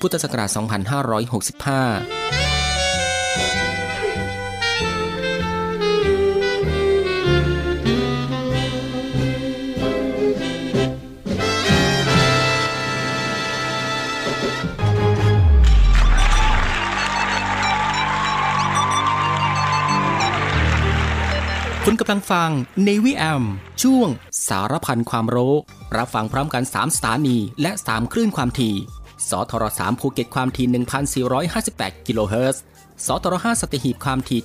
พุทธศักราช 2565คุณกำลังฟัง Navy AM ช่วงสารพันความรู้ รับฟังพร้อมกัน 3 สถานีและ 3 คลื่นความถี่ สทร3ภูเก็ตความถี่ 1,458 กิโลเฮิรตซ์ สทร5สัตหีบความถี่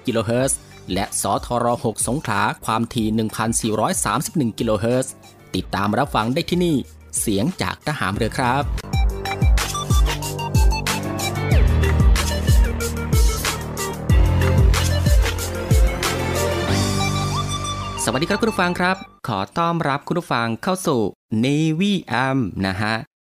720 กิโลเฮิรตซ์ และสทร6สงขลาความถี่ 1,431 กิโลเฮิรตซ์ ติดตามรับฟังได้ที่นี่ เสียงจากทหารเรือครับสวัสดีครับคุณผู้ฟังครับ ขอต้อนรับคุณผู้ฟังเข้าสู่ Navy AM นะฮะ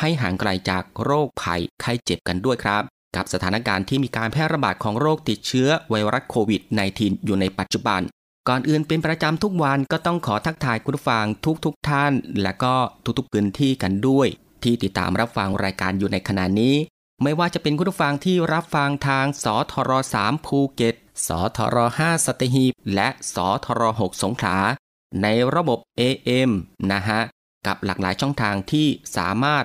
ให้ห่างไกลจากโรคภัยไข้เจ็บกันด้วยครับ กับสถานการณ์ที่มีการแพร่ระบาดของโรคติดเชื้อไวรัสโควิด -19 อยู่ในปัจจุบัน ก่อนอื่นเป็นประจำทุกวันก็ต้องขอทักทายคุณผู้ฟังทุกทุกท่าน และก็ทุกๆพื้นที่กันด้วย ที่ติดตามรับฟังรายการอยู่ในขณะนี้ ไม่ว่าจะเป็นคุณผู้ฟังที่รับฟังทางสทร3ภูเก็ตสทร5สตีหีบ และสทร6สงขลาในระบบ AM นะฮะ กับหลากหลายช่องทางที่สามารถ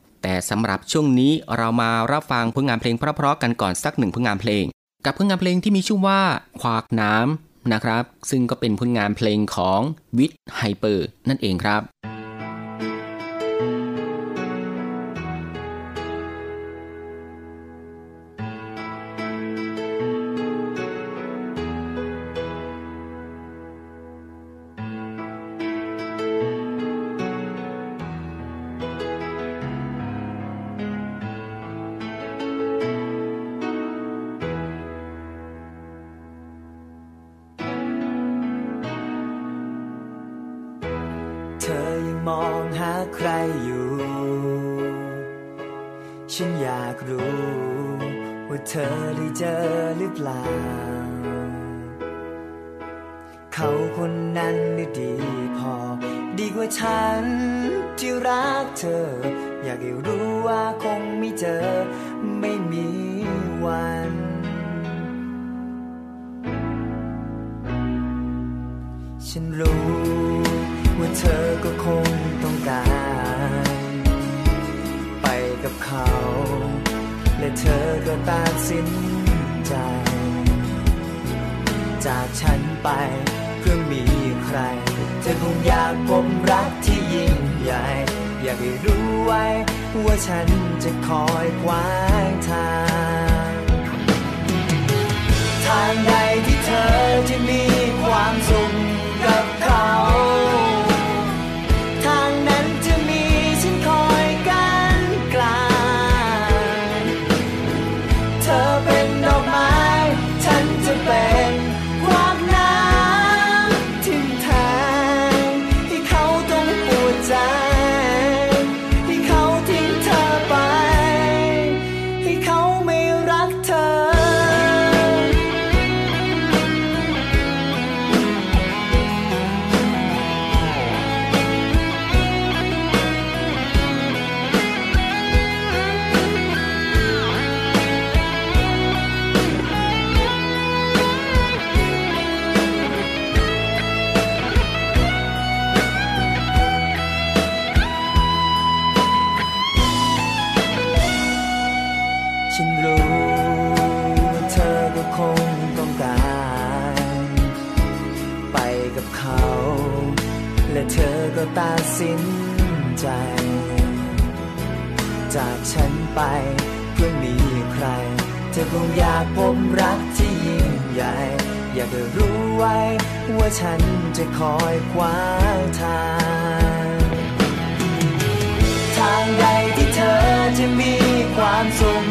แต่สำหรับช่วงนี้เรามารับฟังผลงานเพลงเพราะๆกันก่อนสักหนึ่งผลงานเพลง กับผลงานเพลงที่มีชื่อว่าควากน้ำนะครับ ซึ่งก็เป็นผลงานเพลงของวิทไฮเปอร์นั่นเองครับ ฉันรู้ว่าเธอก็คงต้องการ ไปกับเขา และเธอก็ตัดสินใจ จากฉันไปเพื่อมีใคร เธอคงอยากพบรักที่ยิ่งใหญ่ อยากให้รู้ไว้ ว่าฉันจะคอยขวางทาง ทางใดที่เธอจะมีความสุข คว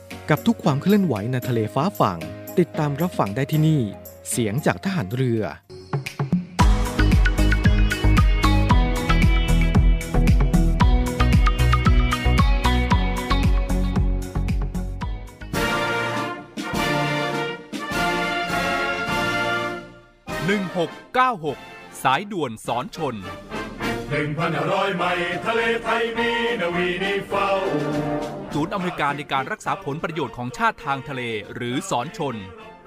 กับทุกความเคลื่อนไหวในทะเลฟ้าฝั่ง ติดตามรับฟังได้ที่นี่ เสียงจากทหารเรือ 1696 สายด่วนสอนชน หนึ่งพันห้าร้อยไมล์ทะเลไทยมีนาวีนิเฝ้า ศูนย์อเมริการในการรักษาผลประโยชน์ของชาติทางทะเล หรือสอนชน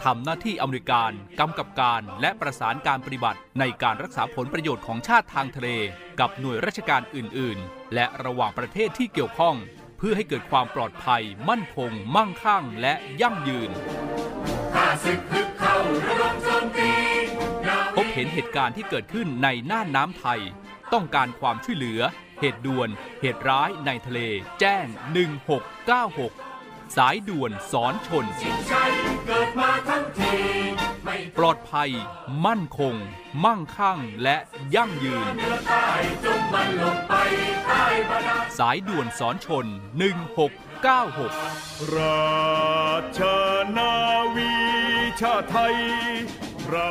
ทำหน้าที่อเมริการกำกับการและประสานการปฏิบัติ ในการรักษาผลประโยชน์ของชาติทางทะเล กับหน่วยราชการอื่น ๆ และระหว่างประเทศที่เกี่ยวข้อง เพื่อให้เกิดความปลอดภัย มั่นคง มั่งคั่ง และยั่งยืนพบเห็นเหตุการณ์ที่เกิดขึ้นในน่านน้ำไทย ต้องการความช่วยเหลือ เหตุด่วน เหตุร้ายในทะเล แจ้ง 1696 สายด่วนสอนชน ปลอดภัย มั่นคง มั่งคั่งและยั่งยืน สายด่วนสอนชน 1696 ราชนาวีชาไทย เรา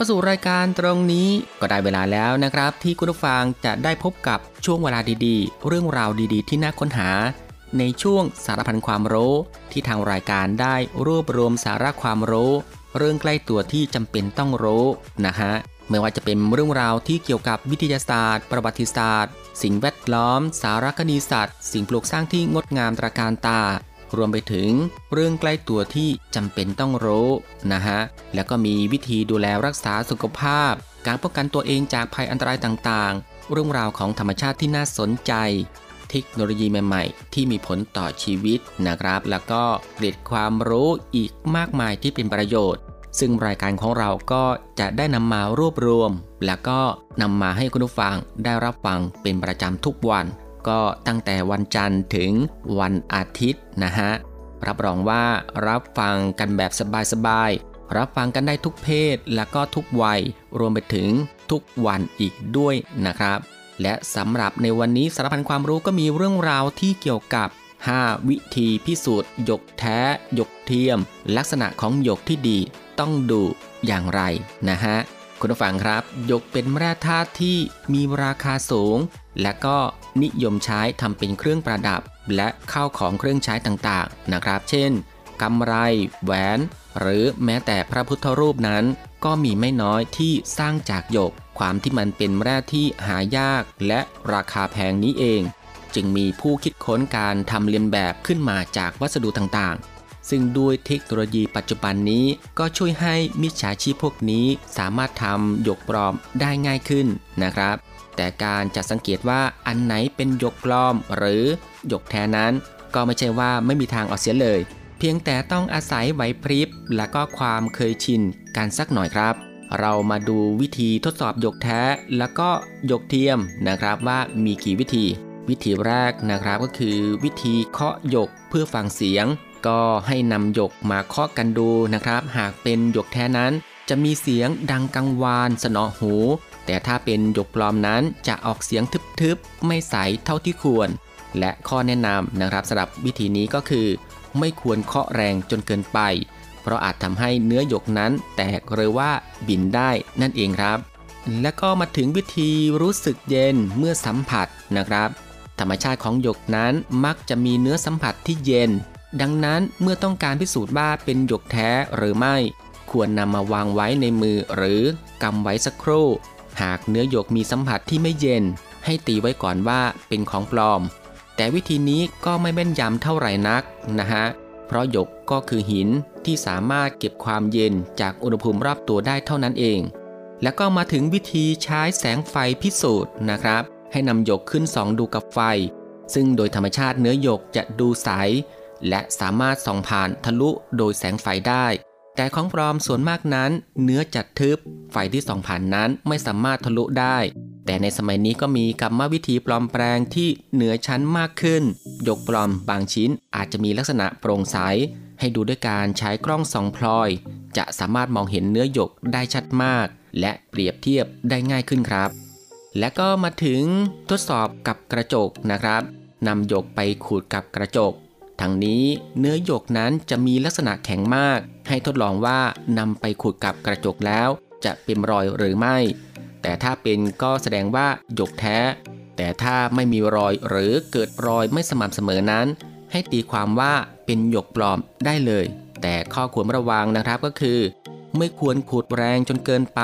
เข้าสู่รายการตรงนี้ก็ได้เวลาแล้วนะครับ ที่คุณผู้ฟังจะได้พบกับช่วงเวลาดีๆ เรื่องราวดีๆ ที่น่าค้นหา ในช่วงสารพันความรู้ ที่ทางรายการได้รวบรวมสาระความรู้ เรื่องใกล้ตัวที่จำเป็นต้องรู้นะฮะไม่ว่าจะเป็นเรื่องราวที่เกี่ยวกับวิทยาศาสตร์ ประวัติศาสตร์ สิ่งแวดล้อม สารคดีสัตว์สิ่งปลูกสร้างที่งดงามตระการตา รวมไปถึงเรื่องใกล้ตัวที่จำเป็นต้องรู้นะฮะ แล้วก็มีวิธีดูแลรักษาสุขภาพ การป้องกันตัวเองจากภัยอันตรายต่างๆ เรื่องราวของธรรมชาติที่น่าสนใจ เทคโนโลยีใหม่ๆ ที่มีผลต่อชีวิตนะครับ แล้วก็เกร็ดความรู้อีกมากมายที่เป็นประโยชน์ ซึ่งรายการของเราก็จะได้นำมารวบรวม แล้วก็นำมาให้คุณผู้ฟังได้รับฟังเป็นประจำทุกวัน ก็ตั้งแต่วันจันทร์ถึงวันอาทิตย์นะฮะ รับรองว่ารับฟังกันแบบสบายๆ รับฟังกันได้ทุกเพศและก็ทุกวัย รวมไปถึงทุกวันอีกด้วยนะครับ และสำหรับในวันนี้สารพันความรู้ก็มีเรื่องราวที่เกี่ยวกับ 5 วิธีพิสูจน์หยกแท้หยกเทียม ลักษณะของหยกที่ดีต้องดูอย่างไรนะฮะคุณผู้ฟังครับหยกเป็นแร่ธาตุที่มีราคาสูง และก็ นิยมใช้ทำเป็นเครื่องประดับ และข้าวของเครื่องใช้ต่างๆนะครับ เช่นกำไร แหวน หรือแม้แต่พระพุทธรูปนั้น ก็มีไม่น้อยที่สร้างจากหยก ความที่มันเป็นแร่ที่หายากและราคาแพงนี้เอง จึงมีผู้คิดค้นการทำเลียนแบบขึ้นมาจากวัสดุต่างๆ ซึ่งด้วยเทคโนโลยีปัจจุบันนี้ก็ช่วยให้มิจฉาชีพพวกนี้สามารถทำหยกปลอมได้ง่ายขึ้นนะครับ แต่การจะสังเกตว่าอันไหนเป็นหยกปลอม หรือหยกแท้นั้น ก็ไม่ใช่ว่าไม่มีทางเอาเสียเลย เพียงแต่ต้องอาศัยไหวพริบ และก็ความเคยชินกันสักหน่อยครับ เรามาดูวิธีทดสอบหยกแท้ แล้วก็หยกเทียมนะครับว่ามีกี่วิธี วิธีแรกนะครับก็คือ วิธีเคาะหยกเพื่อฟังเสียง ก็ให้นำหยกมาเคาะกันดูนะครับ หากเป็นหยกแท้นั้น จะมีเสียงดังกังวานสนอหู แต่ถ้าเป็นหยกปลอมนั้นจะออกเสียงทึบๆ ไม่ใสเท่าที่ควร และข้อแนะนำนะครับสำหรับวิธีนี้ก็คือ ไม่ควรเคาะแรงจนเกินไป เพราะอาจทำให้เนื้อหยกนั้นแตกหรือว่าบินได้นั่นเองครับ และก็มาถึงวิธีรู้สึกเย็นเมื่อสัมผัสนะครับ ธรรมชาติของหยกนั้นมักจะมีเนื้อสัมผัสที่เย็น ดังนั้นเมื่อต้องการพิสูจน์ว่าเป็นหยกแท้หรือไม่ ควรนำมาวางไว้ในมือหรือกำไว้สักครู่ หากเนื้อหยกมีสัมผัสที่ไม่เย็น ให้ตีไว้ก่อนว่าเป็นของปลอม แต่วิธีนี้ก็ไม่แม่นยำเท่าไหร่นักนะฮะ เพราะหยกก็คือหินที่สามารถเก็บความเย็นจากอุณหภูมิรอบตัวได้เท่านั้นเอง แล้วก็มาถึงวิธีใช้แสงไฟพิสูจน์นะครับ ให้นำหยกขึ้นส่องดูกับไฟ ซึ่งโดยธรรมชาติเนื้อหยกจะดูใสและสามารถส่องผ่านทะลุโดยแสงไฟได้ แต่ของปลอมส่วนมากนั้น เนื้อจัดทึบไฟที่ส่องผ่านนั้นไม่สามารถทะลุได้ แต่ในสมัยนี้ก็มีกรรมวิธีปลอมแปลงที่เหนือชั้นมากขึ้นหยกปลอมบางชิ้นอาจจะมีลักษณะโปร่งใส ให้ดูด้วยการใช้กล้องส่องพลอย จะสามารถมองเห็นเนื้อหยกได้ชัดมาก และเปรียบเทียบได้ง่ายขึ้นครับ และก็มาถึงทดสอบกับกระจกนะครับนำหยกไปขูดกับกระจก ทั้งนี้เนื้อหยกนั้นจะมีลักษณะแข็งมาก ให้ทดลองว่านำไปขูดกับกระจกแล้ว จะเป็นรอยหรือไม่ แต่ถ้าเป็นก็แสดงว่าหยกแท้ แต่ถ้าไม่มีรอยหรือเกิดรอยไม่สม่ำเสมอนั้น ให้ตีความว่าเป็นหยกปลอมได้เลย แต่ข้อควรระวังนะครับก็คือ ไม่ควรขูดแรงจนเกินไป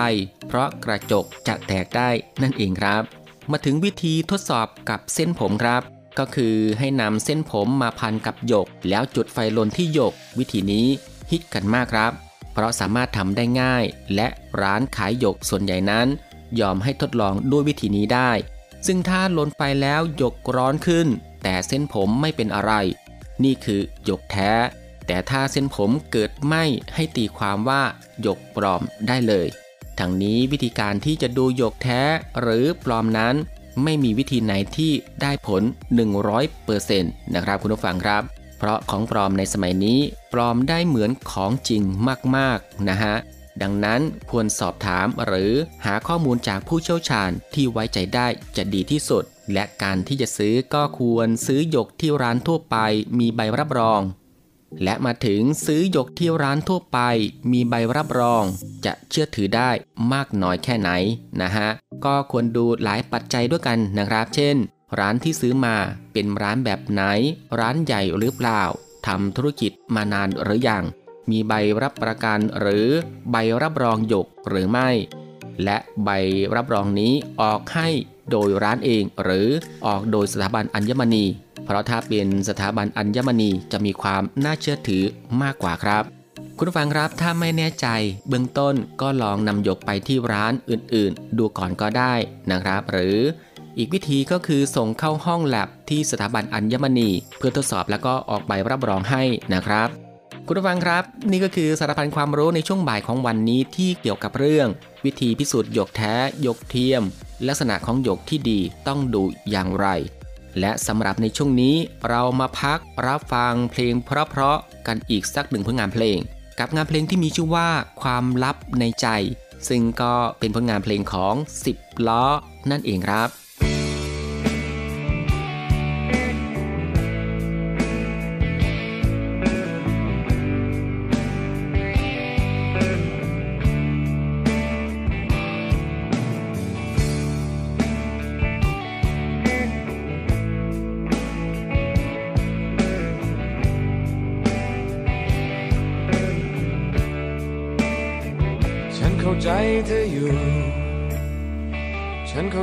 เพราะกระจกจะแตกได้นั่นเองครับ มาถึงวิธีทดสอบกับเส้นผมครับ ก็คือให้นำเส้นผมมาพันกับหยก แล้วจุดไฟลนที่หยก วิธีนี้ฮิตกันมากครับ เพราะสามารถทำได้ง่าย และร้านขายหยกส่วนใหญ่นั้น ยอมให้ทดลองด้วยวิธีนี้ได้ ซึ่งถ้าลนไฟแล้วหยกร้อนขึ้น แต่เส้นผมไม่เป็นอะไร นี่คือหยกแท้ แต่ถ้าเส้นผมเกิดไหมให้ตีความว่าหยกปลอมได้เลยทั้งนี้วิธีการที่จะดูหยกแท้หรือปลอมนั้น ไม่มีวิธีไหนที่ได้ผล 100%นะครับคุณผู้ฟังครับ เพราะของปลอมในสมัยนี้ปลอมได้เหมือนของจริงมากๆนะฮะดังนั้นควรสอบถามหรือหาข้อมูลจากผู้เชี่ยวชาญที่ไว้ใจได้จะดีที่สุด และการที่จะซื้อก็ควรซื้อหยกที่ร้านทั่วไปมีใบรับรอง และมาถึงซื้อหยกที่ร้านทั่วไปมีใบรับรอง จะเชื่อถือได้มากน้อยแค่ไหนนะฮะ ก็ควรดูหลายปัจจัยด้วยกันนะครับ เช่น ร้านที่ซื้อมาเป็นร้านแบบไหน ร้านใหญ่หรือเปล่าทำธุรกิจมานานหรือยัง มีใบรับประกันหรือใบรับรองหยกหรือไม่ และใบรับรองนี้ออกให้โดยร้านเองหรือออกโดยสถาบันอัญมณี เพราะถ้าเป็นสถาบันอัญมณีจะมีความน่าเชื่อถือมากกว่าครับ คุณฟังครับถ้าไม่แน่ใจเบื้องต้นก็ลองนำหยกไปที่ร้านอื่นๆ ดูก่อนก็ได้นะครับ หรืออีกวิธีก็คือส่งเข้าห้องแลบที่สถาบันอัญมณี เพื่อทดสอบแล้วก็ออกใบรับรองให้นะครับ คุณผู้ฟังครับ นี่ก็คือสารพันความรู้ในช่วงบ่ายของวันนี้ที่เกี่ยวกับเรื่อง วิธีพิสูจน์หยกแท้หยกเทียม ลักษณะของหยกที่ดีต้องดูอย่างไร และสำหรับในช่วงนี้เรามาพักรับฟังเพลงเพราะๆกันอีกสักหนึ่งผลงานเพลง กับงานเพลงที่มีชื่อว่าความลับในใจ ซึ่งก็เป็นผลงานเพลงของ 10 ล้อนั่นเองครับ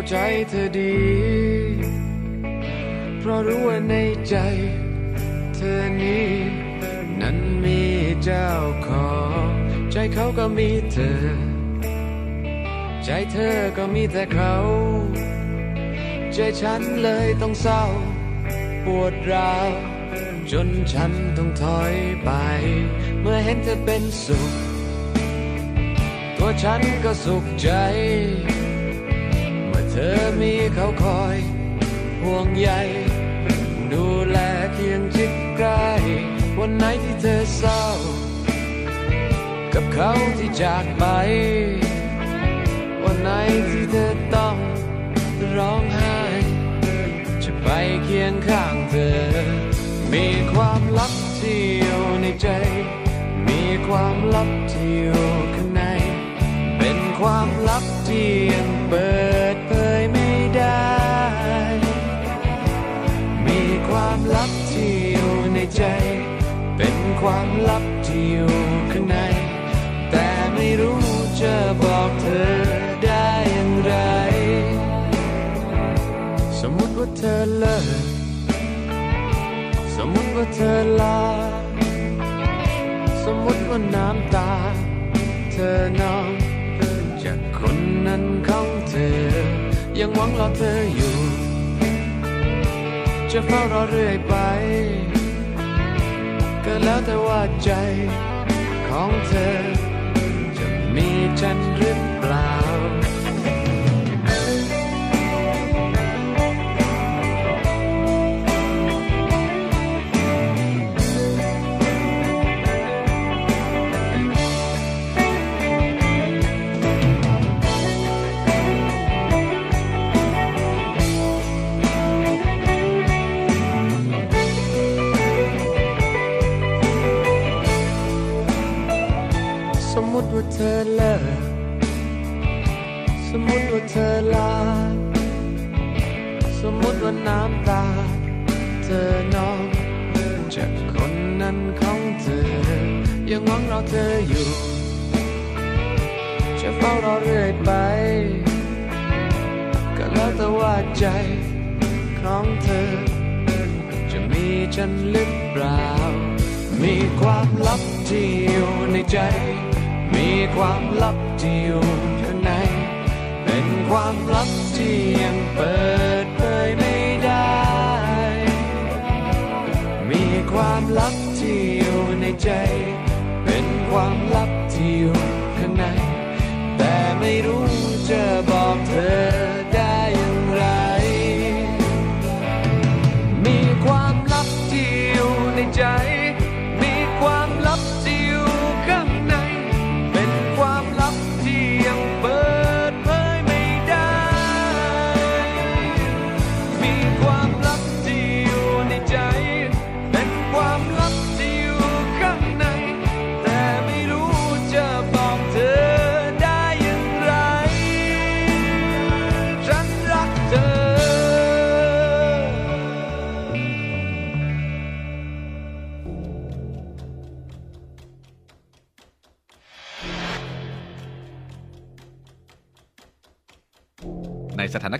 ใจเธอดี เพราะรู้ว่าในใจเธอนี้ นั้นมีเจ้าของ ใจเขาก็มีเธอ ใจเธอก็มีแต่เขา ใจฉันเลยต้องเศร้า ปวดร้าวจนฉันต้องถอยไป เมื่อเห็นเธอเป็นสุข ตัวฉันก็สุขใจ เธอมีเขาคอยห่วงใยดูแลเคียงชิดใกล้วันไหนที่เธอเศร้า กับเขาที่จากไป วันไหนที่เธอต้องร้องไห้ จะไปเคียงข้างเธอ มีความลับที่อยู่ในใจ มีความลับที่อยู่ข้างใน เป็นความลับที่ยังเปิด ใจ เป็นความลับที่อยู่ข้างใน แต่ไม่รู้จะบอกเธอได้อย่างไร สมมติว่าเธอเลิก สมมติว่าเธอลา สมมติว่าน้ำตา เธอนองจากคนนั้นของเธอ ยังหวังรอเธออยู่ จะเฝ้ารอเรื่อยไป ก็แล้วแต่ว่าใจของเธอ จะมีฉันหรือเปล่า ว่าเธอเลิก สมมติว่าเธอลา สมมติว่าน้ำตา เธอนองจากคนนั้นของเธอ ยังหวังรอเธออยู่ จะเฝ้ารอเรื่อยไป ก็แล้วแต่แต่ว่าใจของเธอ จะมีฉันหรือเปล่า มีความลับที่อยู่ในใจ มีความลับที่อยู่ข้างใน เป็นความลับที่ยังเปิดเผยไม่ได้ มีความลับที่อยู่ในใจ เป็นความลับที่อยู่ข้างใน แต่ไม่รู้จะบอกเธอ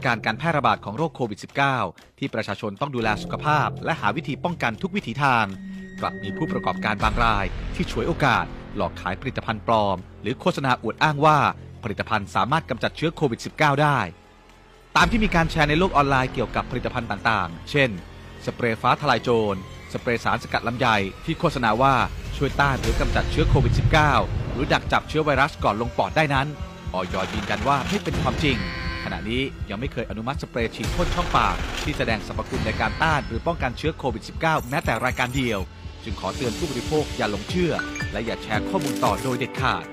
การการแพร่ระบาดของโรคโควิด -19 ที่ประชาชนต้องดูแลสุขภาพ และหาวิธีป้องกันทุกวิถีทาง กลับมีผู้ประกอบการบางราย ที่ฉวยโอกาส หลอกขายผลิตภัณฑ์ปลอม หรือโฆษณาอวดอ้างว่า ผลิตภัณฑ์สามารถกำจัดเชื้อโควิด -19 ได้ ตามที่มีการแชร์ในโลกออนไลน์เกี่ยวกับผลิตภัณฑ์ต่างๆ เช่น สเปรย์ฟ้าทลายโจร สเปรย์สารสกัดลำไยที่โฆษณาว่าช่วยต้านหรือกำจัดเชื้อโควิด -19 หรือดักจับเชื้อไวรัสก่อนลงปอดได้นั้นออยยืนยันว่าไม่เป็นความจริง ขณะนี้ยังไม่เคยอนุมัติสเปรย์ฉีดพ่นช่องปาก ที่แสดงสรรพคุณในการต้านหรือป้องกันเชื้อโควิด -19 แม้แต่รายการเดียว จึงขอเตือนผู้บริโภคอย่าหลงเชื่อ และอย่าแชร์ข้อมูลต่อโดยเด็ดขาด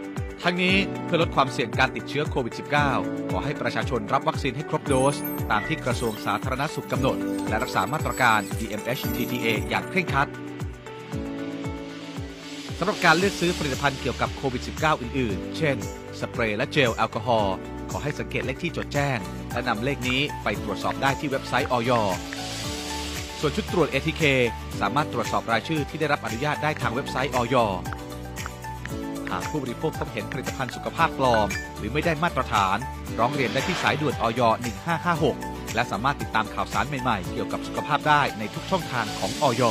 ทั้งนี้เพื่อลดความเสี่ยงการติดเชื้อโควิด -19 ขอให้ประชาชนรับวัคซีนให้ครบโดส ตามที่กระทรวงสาธารณสุขกำหนด และรักษามาตรการ DMHTTA อย่างเคร่งครัดสำหรับการเลือกซื้อผลิตภัณฑ์เกี่ยวกับโควิด -19 อื่น ๆ เช่น สเปรย์และเจลแอลกอฮอล์ ขอให้สังเกตเลขที่จดแจ้ง และนำเลขนี้ไปตรวจสอบได้ที่เว็บไซต์ออยส่วนชุดตรวจ ATK สามารถตรวจสอบรายชื่อที่ได้รับอนุญาตได้ทางเว็บไซต์ออยหากผู้บริโภคพบเห็นผลิตภัณฑ์สุขภาพปลอม หรือไม่ได้มาตรฐาน ร้องเรียนได้ที่สายด่วนออย1556 และสามารถติดตามข่าวสารใหม่ๆ เกี่ยวกับสุขภาพได้ในทุกช่องทางของออย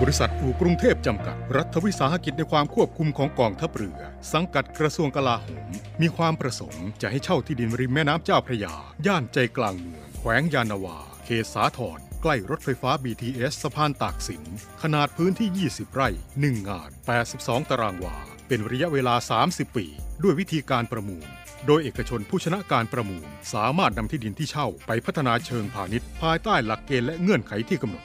บริษัทอู่กรุงเทพจำกัด รัฐวิสาหกิจในความควบคุมของกองทัพเรือ สังกัดกระทรวงกลาโหมมีความประสงค์จะให้เช่าที่ดินริมแม่น้ำเจ้าพระยา ย่านใจกลางเมือง แขวงยานาวา เขตสาทรใกล้รถไฟฟ้า BTS สะพานตากสิน ขนาดพื้นที่ 20 ไร่ 1 งาน 82 ตารางวา เป็นระยะเวลา 30 ปี ด้วยวิธีการประมูล โดยเอกชนผู้ชนะการประมูล สามารถนำที่ดินที่เช่าไปพัฒนาเชิงพาณิชย์ ภายใต้หลักเกณฑ์และเงื่อนไขที่กำหนด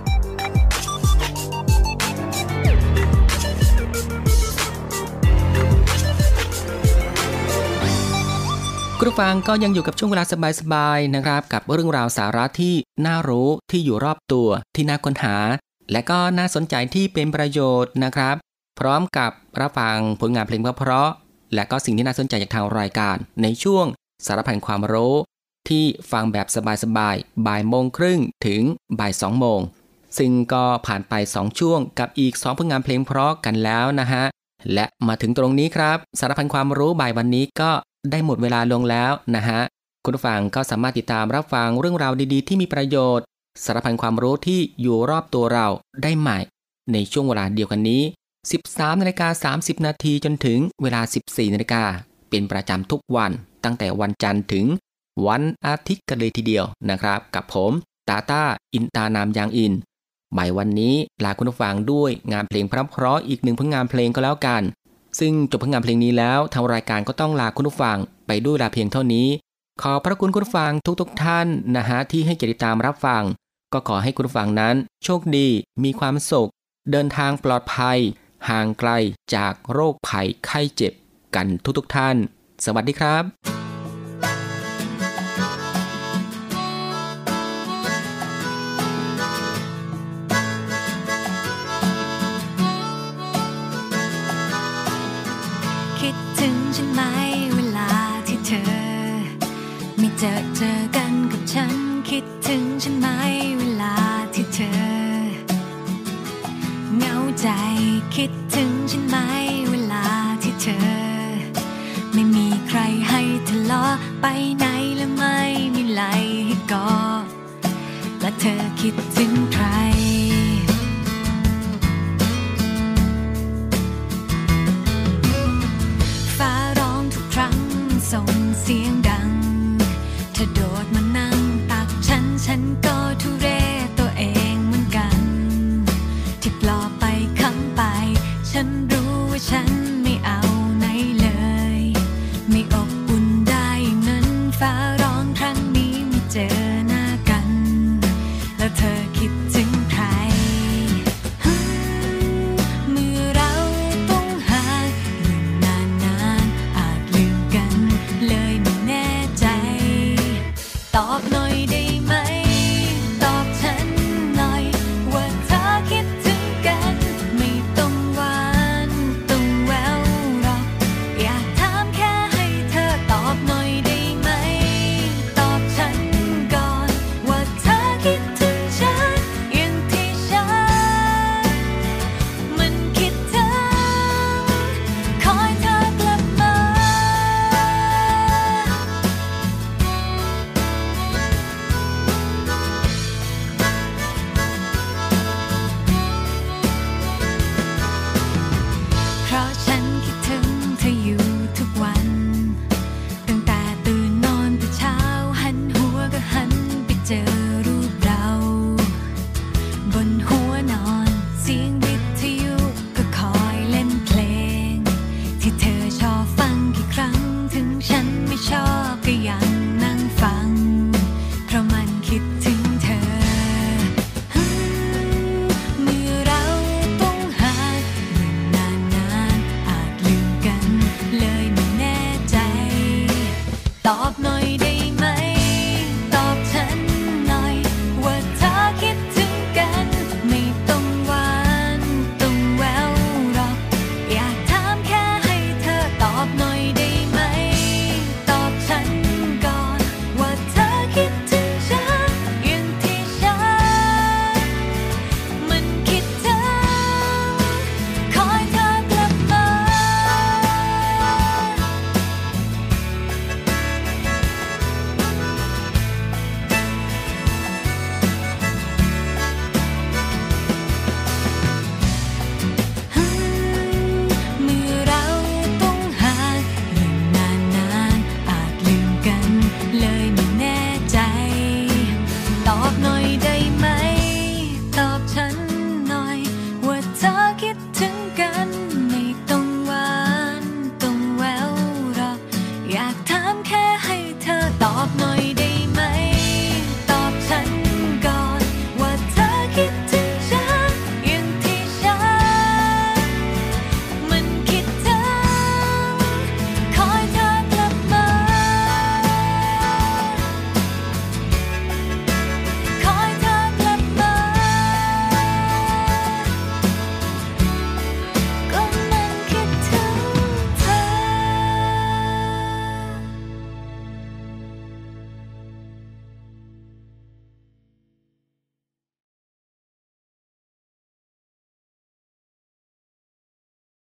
ผู้ฟังก็ยังอยู่กับช่วงเวลาสบายๆนะครับ กับเรื่องราวสาระที่น่ารู้ที่อยู่รอบตัวที่น่าค้นหา และก็น่าสนใจที่เป็นประโยชน์นะครับ พร้อมกับรับฟังผลงานเพลงเพราะๆและก็สิ่งที่น่าสนใจจากทางรายการ ในช่วงสารพันความรู้ ที่ฟังแบบสบายๆบ่ายโมงครึ่งถึงบ่ายสองโมงซึ่งก็ผ่านไป 2 ช่วงกับอีก 2 ผลงานเพลงเพราะกันแล้วนะฮะ และมาถึงตรงนี้ครับ สารพันความรู้บ่ายวันนี้ก็ ได้หมดเวลาลงแล้วนะฮะ คุณผู้ฟังก็สามารถติดตามรับฟังเรื่องราวดีๆ ที่มีประโยชน์ สารพันความรู้ที่อยู่รอบตัวเราได้ใหม่ ในช่วงเวลาเดียวกันนี้ 13นาฬิกา30 นาทีจนถึงเวลา 14นาฬิกาเป็นประจำทุกวันตั้งแต่วันจันทร์ถึงวันอาทิตย์กันเลยทีเดียวนะครับ กับผมตาตาอินตานามยางอินบ่ายวันนี้ลาคุณผู้ฟังด้วยงานเพลงเพราะๆอีกหนึ่งผลงานเพลงก็แล้วกัน ซึ่งจบผลงานเพลงนี้แล้วทางรายการก็ต้องลาคุณผู้ฟังไปด้วยลาเพียงเท่านี้ ขอพระคุณคุณผู้ฟังทุกๆทท่านนะฮะที่ให้เกียรติตามรับฟัง ก็ขอให้คุณผู้ฟังนั้น โชคดี มีความสุขเดินทางปลอดภัย ห่างไกลจากโรคภัยไข้เจ็บกันทุกๆทท่าน สวัสดีครับ ฉันไหมเวลาที่เธอ ไม่เจอเจอกันกับฉันคิดถึงฉันไหมเวลาที่เธอเหงาใจคิดถึงฉันไหมเวลาที่เธอ ไม่มีใครให้ทะเลาะไปไหนและไม่มีไหลให้กอดและเธอคิดถึงใคร ฟ้